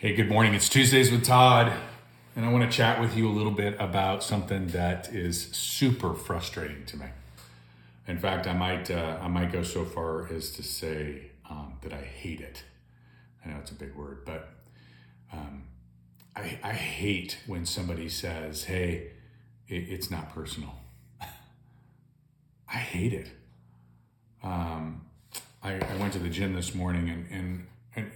Hey, good morning. It's Tuesdays with Todd, and I want to chat with you a little bit about something that is super frustrating to me. In fact, I might uh, I might go so far as to say um, that I hate it. I know it's a big word, but um, I, I hate when somebody says, "Hey, it, it's not personal." I hate it. Um, I, I went to the gym this morning and, and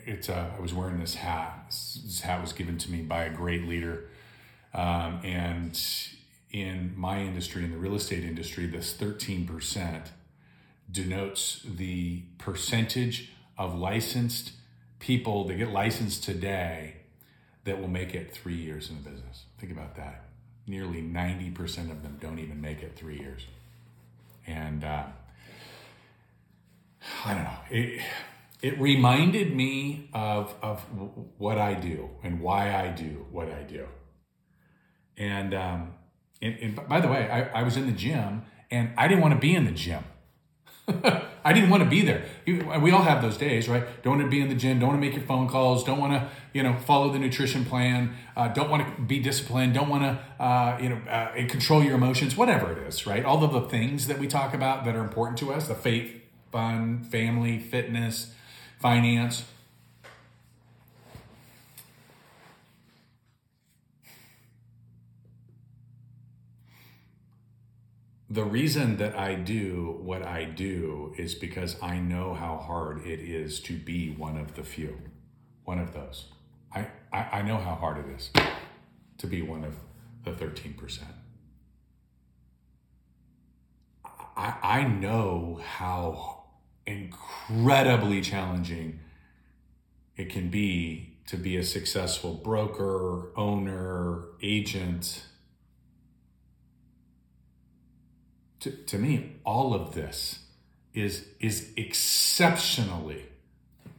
it's uh, I was wearing this hat. This hat was given to me by a great leader, um, and in my industry, in the real estate industry, this thirteen percent denotes the percentage of licensed people that get licensed today that will make it three years in the business. Think about that. Nearly ninety percent of them don't even make it three years, and uh, I don't know. It, it reminded me of, of what I do and why I do what I do. And, um, and, and by the way, I, I was in the gym and I didn't want to be in the gym. I didn't want to be there. We all have those days, right? Don't want to be in the gym. Don't want to make your phone calls. Don't want to, you know, follow the nutrition plan. Uh, don't want to be disciplined. Don't want to, uh, you know, uh, control your emotions. Whatever it is, right? All of the things that we talk about that are important to us: the faith, fun, family, fitness, finance. The reason that I do what I do is because I know how hard it is to be one of the few, one of those. I, I, I know how hard it is to be one of the 13%. I, I know how incredibly challenging it can be to be a successful broker, owner, agent. To, to me, all of this is, is exceptionally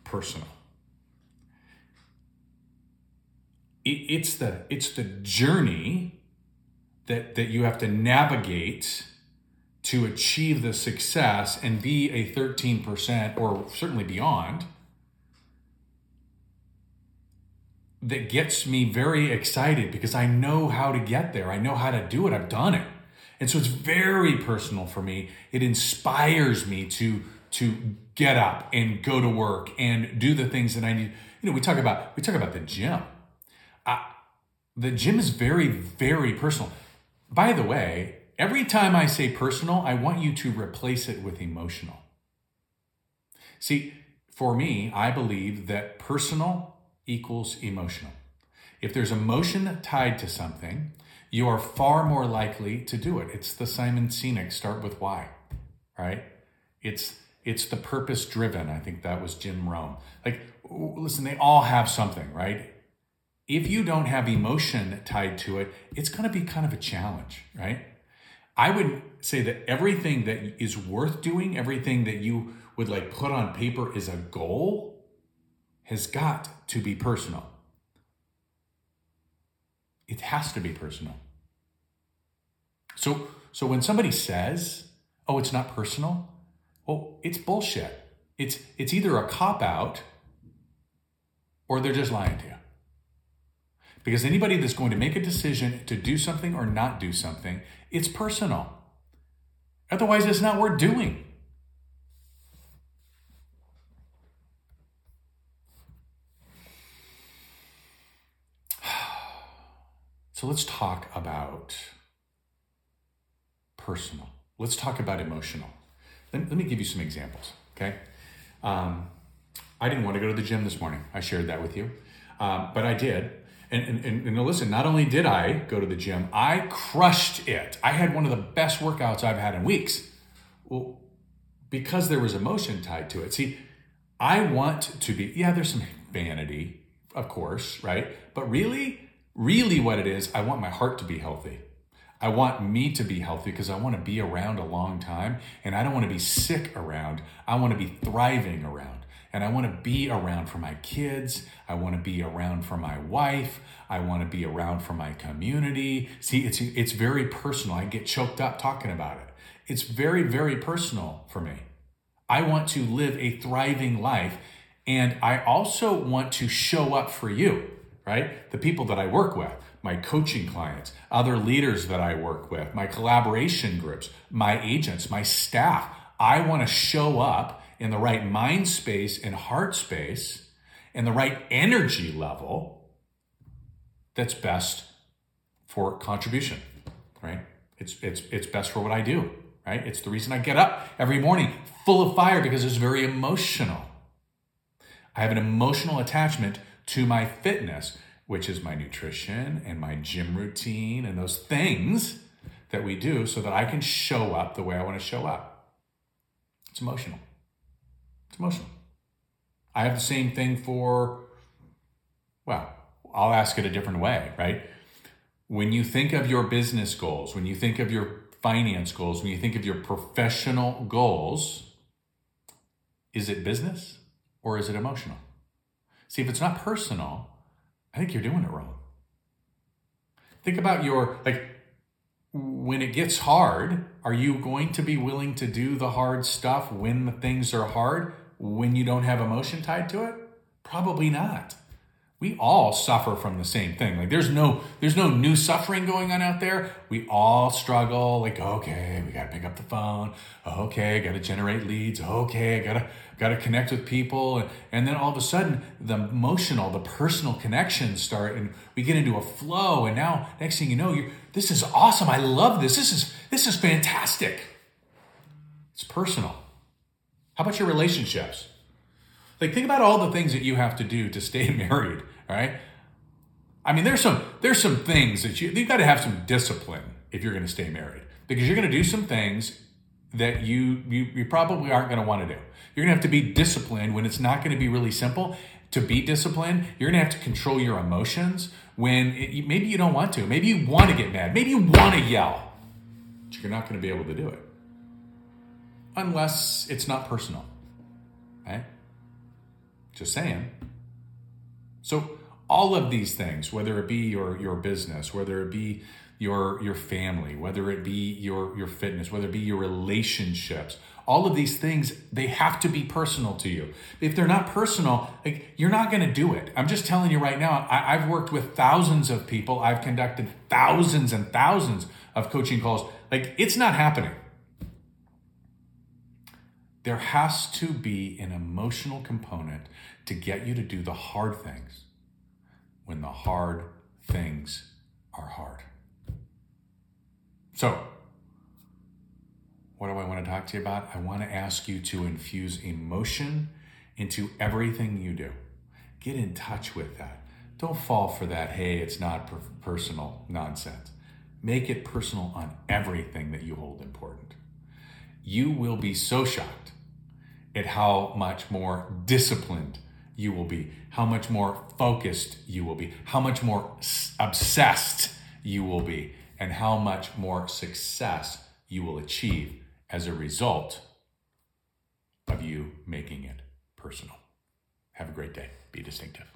personal. It, it's, the, it's the journey that, that you have to navigate to achieve the success and be a 13% or certainly beyond that gets me very excited because I know how to get there. I know how to do it. I've done it. And so it's very personal for me. It inspires me to to get up and go to work and do the things that I need. You know, we talk about we talk about the gym. The gym is very very personal. By the way, Every time I say personal, I want you to replace it with emotional. See, for me, I believe that personal equals emotional. If there's emotion tied to something, you are far more likely to do it. It's the Simon Sinek start with why, right? It's it's the purpose driven. I think that was Jim Rohn. Like, listen, they all have something, right? If you don't have emotion tied to it, it's going to be kind of a challenge, right? I would say that everything that is worth doing, everything that you would like put on paper is a goal, has got to be personal. It has to be personal. So, so when somebody says, "Oh, it's not personal," well, it's bullshit. It's it's either a cop out or they're just lying to you. Because anybody that's going to make a decision to do something or not do something, it's personal. Otherwise, it's not worth doing. So let's talk about personal. Let's talk about emotional. Let, let me give you some examples, okay? Um, I didn't want to go to the gym this morning. I shared that with you. Um, but I did and, and, and, listen, not only did I go to the gym, I crushed it. I had one of the best workouts I've had in weeks. Well, because there was emotion tied to it. See, I want to be, yeah, there's some vanity, of course, right? But really, really what it is, I want my heart to be healthy. I want me to be healthy because I want to be around a long time and I don't want to be sick around. I want to be thriving around and I want to be around for my kids. I want to be around for my wife. I want to be around for my community. See, it's it's very personal. I get choked up talking about it. It's very very personal for me. I want to live a thriving life And I also want to show up for you, right? The people that I work with, my coaching clients, other leaders that I work with, my collaboration groups, my agents, my staff. I want to show up in the right mind space and heart space and the right energy level that's best for contribution, right? It's, it's, it's best for what I do, right? It's the reason I get up every morning full of fire because it's very emotional. I have an emotional attachment to my fitness, which is my nutrition and my gym routine and those things that we do so that I can show up the way I want to show up. It's emotional. It's emotional. I have the same thing for, well, I'll ask it a different way, right? When you think of your business goals, when you think of your finance goals, when you think of your professional goals, is it business or is it emotional? See, if it's not personal, I think you're doing it wrong. Think about your, like, when it gets hard, are you going to be willing to do the hard stuff when the things are hard, when you don't have emotion tied to it? Probably not we all suffer from the same thing. Like there's no there's no new suffering going on out there. We all struggle. Like okay, we got to pick up the phone. Okay, got to generate leads. Okay, got to got to connect with people, and, and then all of a sudden the emotional, the personal connections start, and we get into a flow. And now next thing you know, you this is awesome. I love this. This is this is fantastic. It's personal. How about your relationships? Like think about all the things that you have to do to stay married, right? I mean, there's some there's some things that you you've got to have some discipline if you're going to stay married because you're going to do some things that you you, you probably aren't going to want to do. You're going to have to be disciplined when it's not going to be really simple. To be disciplined, you're going to have to control your emotions when it, maybe you don't want to. Maybe you want to get mad. Maybe you want to yell, but you're not going to be able to do it unless it's not personal, right? Just saying. So all of these things, whether it be your your business, whether it be your your family, whether it be your your fitness, whether it be your relationships, all of these things they have to be personal to you. If they're not personal, like you're not going to do it. I'm just telling you right now. I, I've worked with thousands of people. I've conducted thousands and thousands of coaching calls. Like it's not happening there has to be an emotional component to get you to do the hard things when the hard things are hard. So, what do I want to talk to you about? I want to ask you to infuse emotion into everything you do. Get in touch with that. Don't fall for that, hey, it's not per- personal nonsense. Make it personal on everything that you hold important. You will be so shocked at how much more disciplined you will be, how much more focused you will be, how much more obsessed you will be, and how much more success you will achieve as a result of you making it personal. Have a great day. Be distinctive.